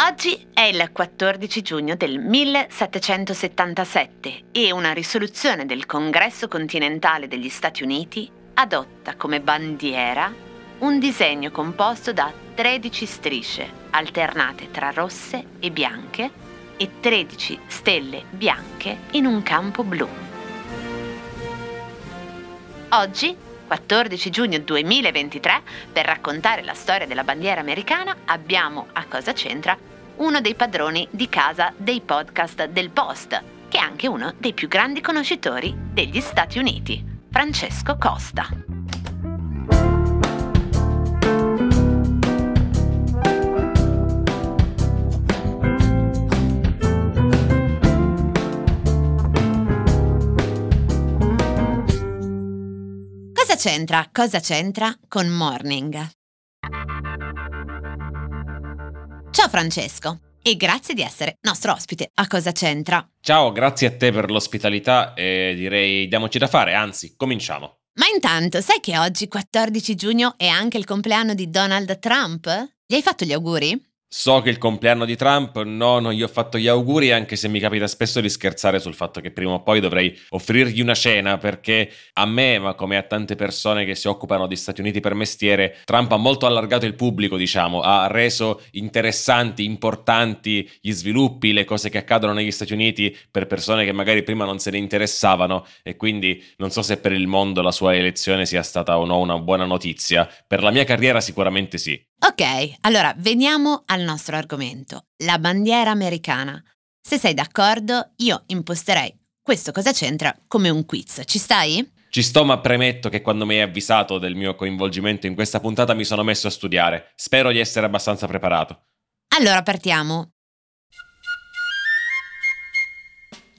Oggi è il 14 giugno del 1777 e una risoluzione del Congresso continentale degli Stati Uniti adotta come bandiera un disegno composto da 13 strisce alternate tra rosse e bianche e 13 stelle bianche in un campo blu. Oggi 14 giugno 2023, per raccontare la storia della bandiera americana, abbiamo a Cosa c'entra uno dei padroni di casa dei podcast del Post, che è anche uno dei più grandi conoscitori degli Stati Uniti, Francesco Costa. C'entra? Cosa c'entra con Morning? Ciao Francesco e grazie di essere nostro ospite a Cosa c'entra. Ciao, grazie a te per l'ospitalità e direi diamoci da fare, anzi, cominciamo. Ma intanto, sai che oggi 14 giugno è anche il compleanno di Donald Trump? Gli hai fatto gli auguri? So che il compleanno di Trump, no, non gli ho fatto gli auguri, anche se mi capita spesso di scherzare sul fatto che prima o poi dovrei offrirgli una cena, perché a me, ma come a tante persone che si occupano di Stati Uniti per mestiere, Trump ha molto allargato il pubblico, diciamo, ha reso interessanti, importanti gli sviluppi, le cose che accadono negli Stati Uniti per persone che magari prima non se ne interessavano e quindi non so se per il mondo la sua elezione sia stata o no una buona notizia. Per la mia carriera sicuramente sì. Ok, allora veniamo al nostro argomento, la bandiera americana. Se sei d'accordo, io imposterei questo cosa c'entra come un quiz. Ci stai? Ci sto, ma premetto che quando mi hai avvisato del mio coinvolgimento in questa puntata mi sono messo a studiare. Spero di essere abbastanza preparato. Allora partiamo.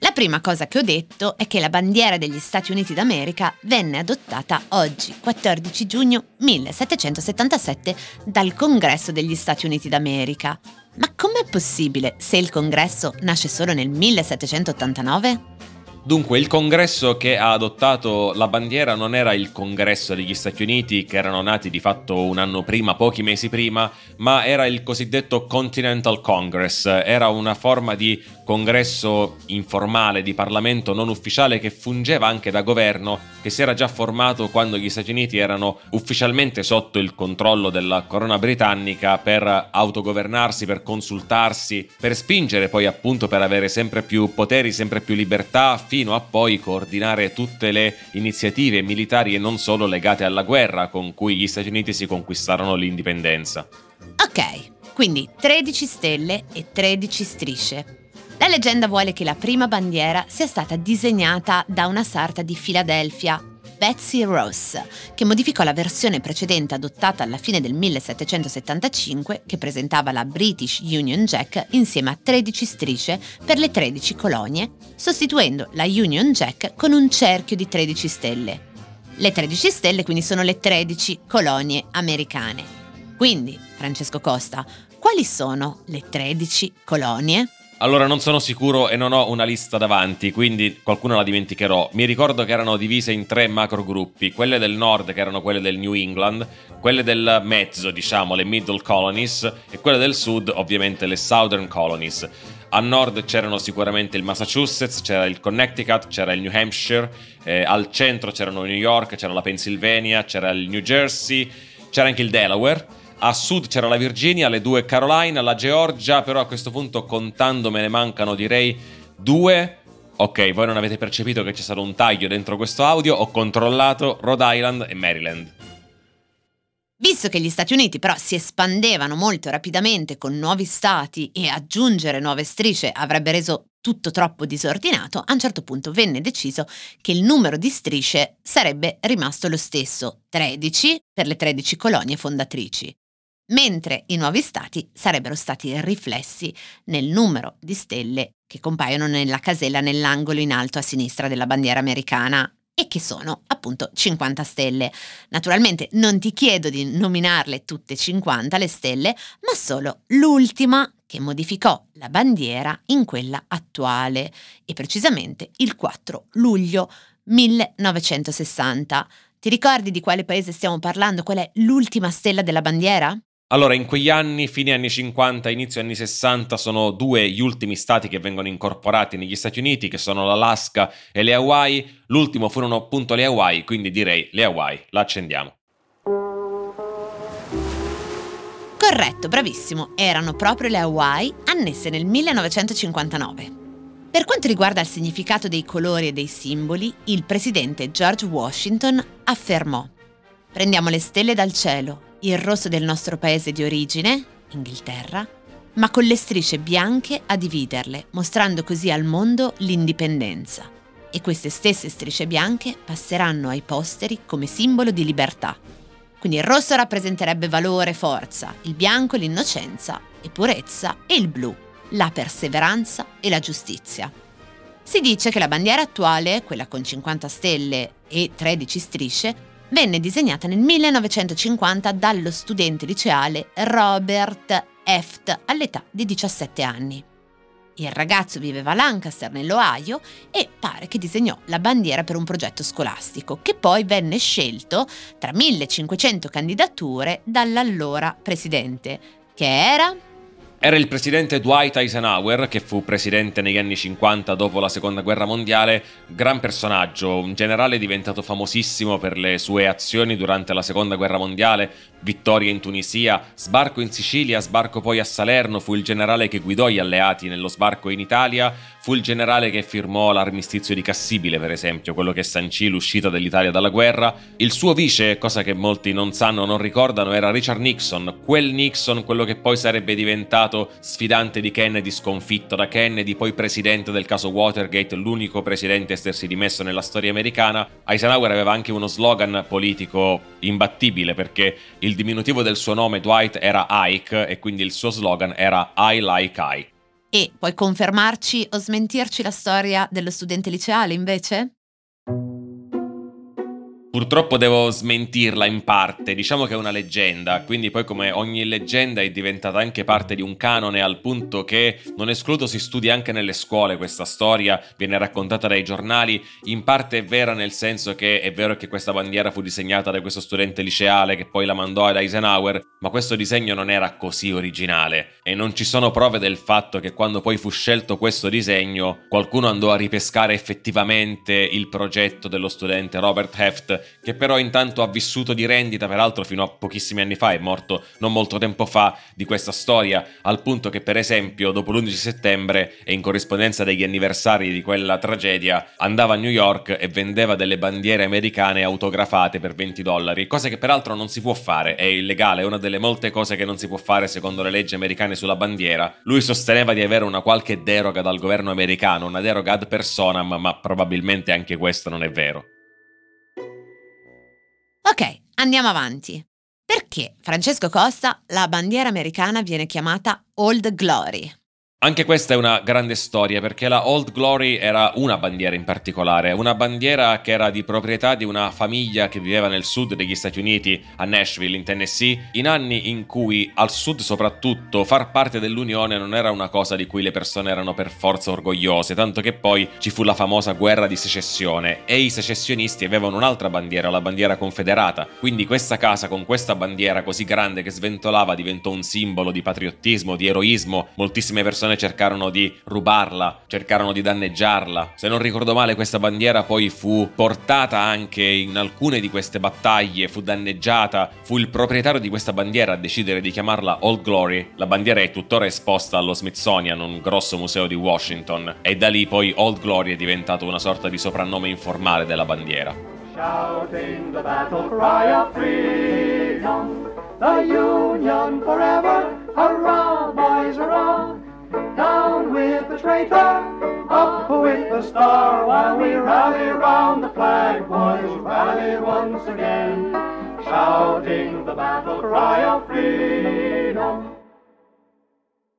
La prima cosa che ho detto è che la bandiera degli Stati Uniti d'America venne adottata oggi, 14 giugno 1777, dal Congresso degli Stati Uniti d'America. Ma com'è possibile se il Congresso nasce solo nel 1789? Dunque, il congresso che ha adottato la bandiera non era il congresso degli Stati Uniti, che erano nati di fatto un anno prima, pochi mesi prima, ma era il cosiddetto Continental Congress. Era una forma di congresso informale, di parlamento non ufficiale che fungeva anche da governo, che si era già formato quando gli Stati Uniti erano ufficialmente sotto il controllo della corona britannica per autogovernarsi, per consultarsi, per spingere poi appunto per avere sempre più poteri, sempre più libertà fino a poi coordinare tutte le iniziative militari e non solo legate alla guerra con cui gli Stati Uniti si conquistarono l'indipendenza. Ok, quindi 13 stelle e 13 strisce. La leggenda vuole che la prima bandiera sia stata disegnata da una sarta di Filadelfia, Betsy Ross, che modificò la versione precedente adottata alla fine del 1775 che presentava la British Union Jack insieme a 13 strisce per le 13 colonie, sostituendo la Union Jack con un cerchio di 13 stelle. Le 13 stelle quindi sono le 13 colonie americane. Quindi, Francesco Costa, quali sono le 13 colonie? Allora non sono sicuro e non ho una lista davanti, quindi qualcuno la dimenticherò. Mi ricordo che erano divise in tre macro gruppi, quelle del nord che erano quelle del New England, quelle del mezzo, diciamo, le Middle Colonies e quelle del sud, ovviamente le Southern Colonies. A nord c'erano sicuramente il Massachusetts, c'era il Connecticut, c'era il New Hampshire, eh, al centro c'erano New York, c'era la Pennsylvania, c'era il New Jersey, c'era anche il Delaware a sud c'era la Virginia, le due Carolina, la Georgia, però a questo punto contando me ne mancano direi due. Ok, voi non avete percepito che c'è stato un taglio dentro questo audio, ho controllato Rhode Island e Maryland. Visto che gli Stati Uniti però si espandevano molto rapidamente con nuovi stati e aggiungere nuove strisce avrebbe reso tutto troppo disordinato, a un certo punto venne deciso che il numero di strisce sarebbe rimasto lo stesso, 13 per le 13 colonie fondatrici mentre i nuovi stati sarebbero stati riflessi nel numero di stelle che compaiono nella casella nell'angolo in alto a sinistra della bandiera americana e che sono appunto 50 stelle. Naturalmente non ti chiedo di nominarle tutte 50 le stelle, ma solo l'ultima che modificò la bandiera in quella attuale e precisamente il 4 luglio 1960 Ti ricordi di quale paese stiamo parlando? Qual è l'ultima stella della bandiera? Allora, in quegli anni, fine anni 50, inizio anni 60, sono due gli ultimi stati che vengono incorporati negli Stati Uniti, che sono l'Alaska e le Hawaii. L'ultimo furono appunto le Hawaii, quindi direi le Hawaii. La accendiamo. Corretto, bravissimo. Erano proprio le Hawaii, annesse nel 1959. Per quanto riguarda il significato dei colori e dei simboli, il presidente George Washington affermò Prendiamo le stelle dal cielo il rosso del nostro paese di origine, Inghilterra, ma con le strisce bianche a dividerle, mostrando così al mondo l'indipendenza. E queste stesse strisce bianche passeranno ai posteri come simbolo di libertà. Quindi il rosso rappresenterebbe valore e forza, il bianco l'innocenza e purezza e il blu la perseveranza e la giustizia. Si dice che la bandiera attuale, quella con 50 stelle e 13 strisce, venne disegnata nel 1950 dallo studente liceale Robert Eft all'età di 17 anni. Il ragazzo viveva a Lancaster, nell'Ohio, e pare che disegnò la bandiera per un progetto scolastico, che poi venne scelto tra 1500 candidature dall'allora presidente, che era era il presidente Dwight Eisenhower, che fu presidente negli anni 50 dopo la seconda guerra mondiale, gran personaggio, un generale diventato famosissimo per le sue azioni durante la seconda guerra mondiale, vittorie in Tunisia, sbarco in Sicilia, sbarco poi a Salerno, fu il generale che guidò gli alleati nello sbarco in Italia, fu il generale che firmò l'armistizio di Cassibile, per esempio, quello che sancì l'uscita dell'Italia dalla guerra. Il suo vice, cosa che molti non sanno o non ricordano, era Richard Nixon, quel Nixon, quello che poi sarebbe diventato sfidante di Kennedy, sconfitto da Kennedy, poi presidente del caso Watergate, l'unico presidente a essersi dimesso nella storia americana. Eisenhower aveva anche uno slogan politico imbattibile perché il il diminutivo del suo nome Dwight era Ike e quindi il suo slogan era I like I. E puoi confermarci o smentirci la storia dello studente liceale invece? Purtroppo devo smentirla in parte, diciamo che è una leggenda, quindi poi come ogni leggenda è diventata anche parte di un canone al punto che non escludo si studi anche nelle scuole questa storia, viene raccontata dai giornali, in parte è vera nel senso che è vero che questa bandiera fu disegnata da questo studente liceale che poi la mandò ad Eisenhower, ma questo disegno non era così originale. E non ci sono prove del fatto che quando poi fu scelto questo disegno qualcuno andò a ripescare effettivamente il progetto dello studente Robert Heft che però intanto ha vissuto di rendita, peraltro fino a pochissimi anni fa, è morto non molto tempo fa, di questa storia, al punto che per esempio dopo l'11 settembre e in corrispondenza degli anniversari di quella tragedia andava a New York e vendeva delle bandiere americane autografate per 20 dollari, cosa che peraltro non si può fare, è illegale, è una delle molte cose che non si può fare secondo le leggi americane sulla bandiera. Lui sosteneva di avere una qualche deroga dal governo americano, una deroga ad personam, ma probabilmente anche questo non è vero. Ok, andiamo avanti. Perché Francesco Costa la bandiera americana viene chiamata Old Glory? Anche questa è una grande storia perché la Old Glory era una bandiera in particolare, una bandiera che era di proprietà di una famiglia che viveva nel sud degli Stati Uniti, a Nashville in Tennessee, in anni in cui al sud soprattutto far parte dell'Unione non era una cosa di cui le persone erano per forza orgogliose, tanto che poi ci fu la famosa guerra di secessione e i secessionisti avevano un'altra bandiera, la bandiera confederata, quindi questa casa con questa bandiera così grande che sventolava diventò un simbolo di patriottismo, di eroismo, moltissime persone persone cercarono di rubarla, cercarono di danneggiarla. Se non ricordo male questa bandiera poi fu portata anche in alcune di queste battaglie, fu danneggiata, fu il proprietario di questa bandiera a decidere di chiamarla Old Glory. La bandiera è tuttora esposta allo Smithsonian, un grosso museo di Washington, e da lì poi Old Glory è diventato una sorta di soprannome informale della bandiera. Shouting the battle cry of freedom, the Union forever, hurrah boys hurrah! With the traitor, up with the star, while we rally round the flag, boys, rally once again, shouting the battle cry of freedom.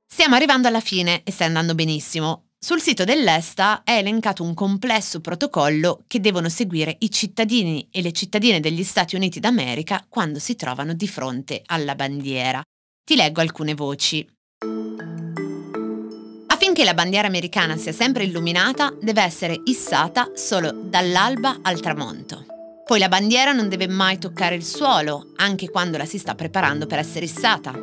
Stiamo arrivando alla fine e sta andando benissimo. Sul sito dell'ESTA è elencato un complesso protocollo che devono seguire i cittadini e le cittadine degli Stati Uniti d'America quando si trovano di fronte alla bandiera. Ti leggo alcune voci. Affinché la bandiera americana sia sempre illuminata, deve essere issata solo dall'alba al tramonto. Poi la bandiera non deve mai toccare il suolo, anche quando la si sta preparando per essere issata.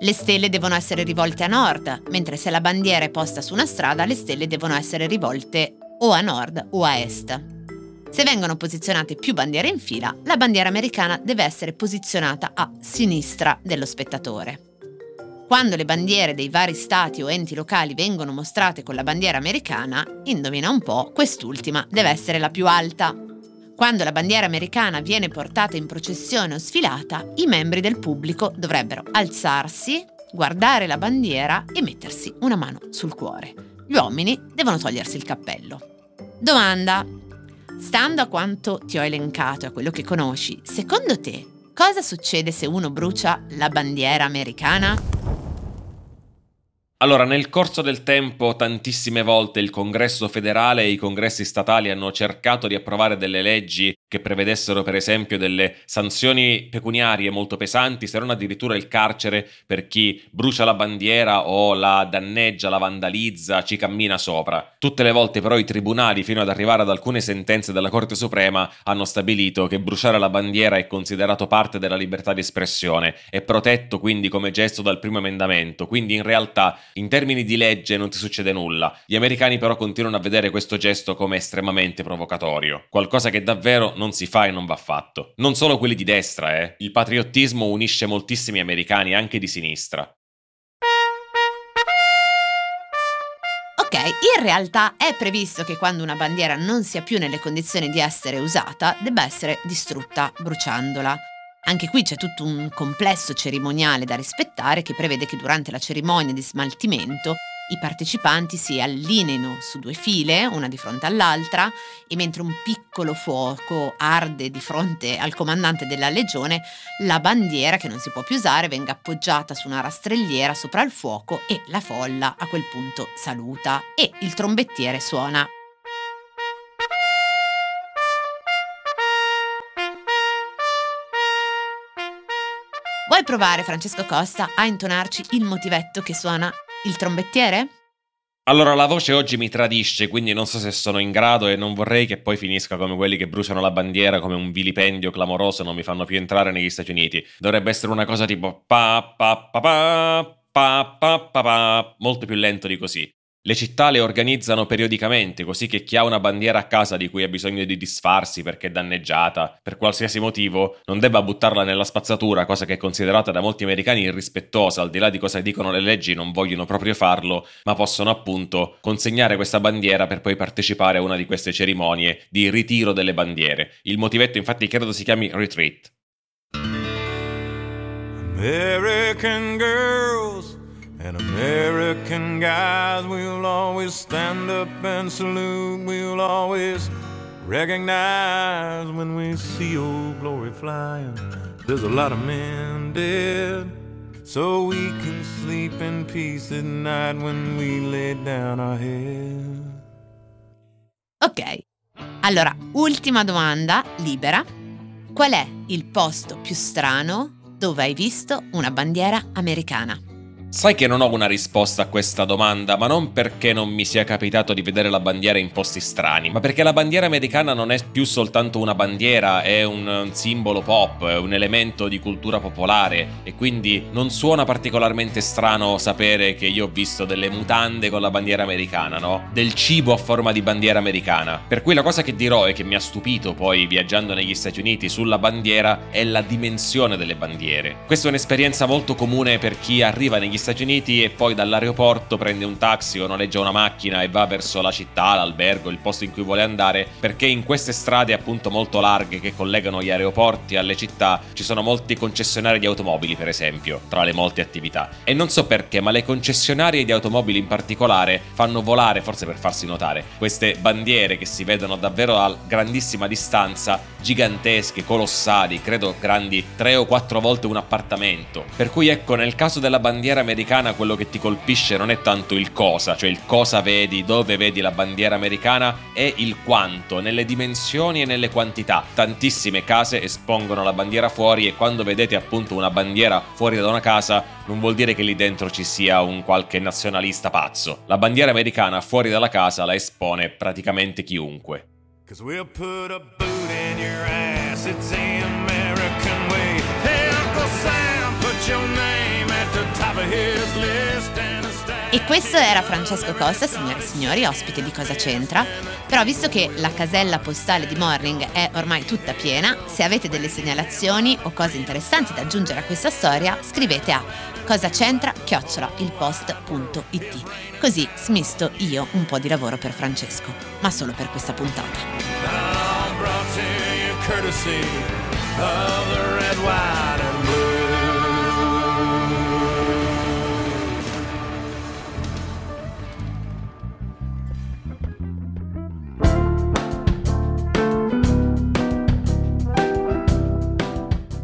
Le stelle devono essere rivolte a nord, mentre se la bandiera è posta su una strada, le stelle devono essere rivolte o a nord o a est. Se vengono posizionate più bandiere in fila, la bandiera americana deve essere posizionata a sinistra dello spettatore. Quando le bandiere dei vari stati o enti locali vengono mostrate con la bandiera americana, indovina un po', quest'ultima deve essere la più alta. Quando la bandiera americana viene portata in processione o sfilata, i membri del pubblico dovrebbero alzarsi, guardare la bandiera e mettersi una mano sul cuore. Gli uomini devono togliersi il cappello. Domanda. Stando a quanto ti ho elencato e a quello che conosci, secondo te cosa succede se uno brucia la bandiera americana? Allora, nel corso del tempo, tantissime volte il Congresso federale e i congressi statali hanno cercato di approvare delle leggi che prevedessero, per esempio, delle sanzioni pecuniarie molto pesanti, se non addirittura il carcere per chi brucia la bandiera o la danneggia, la vandalizza, ci cammina sopra. Tutte le volte, però, i tribunali, fino ad arrivare ad alcune sentenze della Corte Suprema, hanno stabilito che bruciare la bandiera è considerato parte della libertà di espressione, è protetto quindi come gesto dal primo emendamento, quindi in realtà in termini di legge non ti succede nulla. Gli americani però continuano a vedere questo gesto come estremamente provocatorio, qualcosa che davvero non si fa e non va fatto. Non solo quelli di destra, eh. Il patriottismo unisce moltissimi americani anche di sinistra. Ok, in realtà è previsto che quando una bandiera non sia più nelle condizioni di essere usata, debba essere distrutta bruciandola. Anche qui c'è tutto un complesso cerimoniale da rispettare che prevede che durante la cerimonia di smaltimento i partecipanti si allineino su due file, una di fronte all'altra, e mentre un piccolo fuoco arde di fronte al comandante della legione, la bandiera che non si può più usare venga appoggiata su una rastrelliera sopra il fuoco e la folla a quel punto saluta e il trombettiere suona. Vuoi provare, Francesco Costa, a intonarci il motivetto che suona il trombettiere? Allora, la voce oggi mi tradisce, quindi non so se sono in grado e non vorrei che poi finisca come quelli che bruciano la bandiera come un vilipendio clamoroso e non mi fanno più entrare negli Stati Uniti. Dovrebbe essere una cosa tipo pa pa pa pa pa pa pa pa, molto più lento di così. Le città le organizzano periodicamente, così che chi ha una bandiera a casa di cui ha bisogno di disfarsi perché è danneggiata, per qualsiasi motivo, non debba buttarla nella spazzatura, cosa che è considerata da molti americani irrispettosa, al di là di cosa dicono le leggi, non vogliono proprio farlo, ma possono appunto consegnare questa bandiera per poi partecipare a una di queste cerimonie di ritiro delle bandiere. Il motivetto infatti credo si chiami retreat. American girls And American guys will always stand up and salute. We'll always recognize when we see old glory flying. There's a lot of men dead. So we can sleep in peace at night when we lay down our head. Ok, allora, ultima domanda, libera. Qual è il posto più strano dove hai visto una bandiera americana? Sai che non ho una risposta a questa domanda, ma non perché non mi sia capitato di vedere la bandiera in posti strani, ma perché la bandiera americana non è più soltanto una bandiera, è un simbolo pop, è un elemento di cultura popolare e quindi non suona particolarmente strano sapere che io ho visto delle mutande con la bandiera americana, no? Del cibo a forma di bandiera americana. Per cui la cosa che dirò e che mi ha stupito poi viaggiando negli Stati Uniti sulla bandiera è la dimensione delle bandiere. Questa è un'esperienza molto comune per chi arriva negli Stati Uniti e poi dall'aeroporto prende un taxi o noleggia una macchina e va verso la città, l'albergo, il posto in cui vuole andare, perché in queste strade appunto molto larghe che collegano gli aeroporti alle città ci sono molti concessionari di automobili, per esempio, tra le molte attività. E non so perché, ma le concessionarie di automobili in particolare fanno volare, forse per farsi notare, queste bandiere che si vedono davvero a grandissima distanza, gigantesche, colossali, credo grandi 3 o 4 volte un appartamento. Per cui ecco, nel caso della bandiera americana quello che ti colpisce non è tanto il cosa, cioè il cosa vedi, dove vedi la bandiera americana, è il quanto, nelle dimensioni e nelle quantità. Tantissime case espongono la bandiera fuori e quando vedete appunto una bandiera fuori da una casa non vuol dire che lì dentro ci sia un qualche nazionalista pazzo. La bandiera americana fuori dalla casa la espone praticamente chiunque. Your name E questo era Francesco Costa, signore e signori, ospite di Cosa c'entra. Però visto che la casella postale di Morning è ormai tutta piena, se avete delle segnalazioni o cose interessanti da aggiungere a questa storia, scrivete a cosa c'entra chiocciola ilpost.it. Così smisto io un po' di lavoro per Francesco, ma solo per questa puntata. All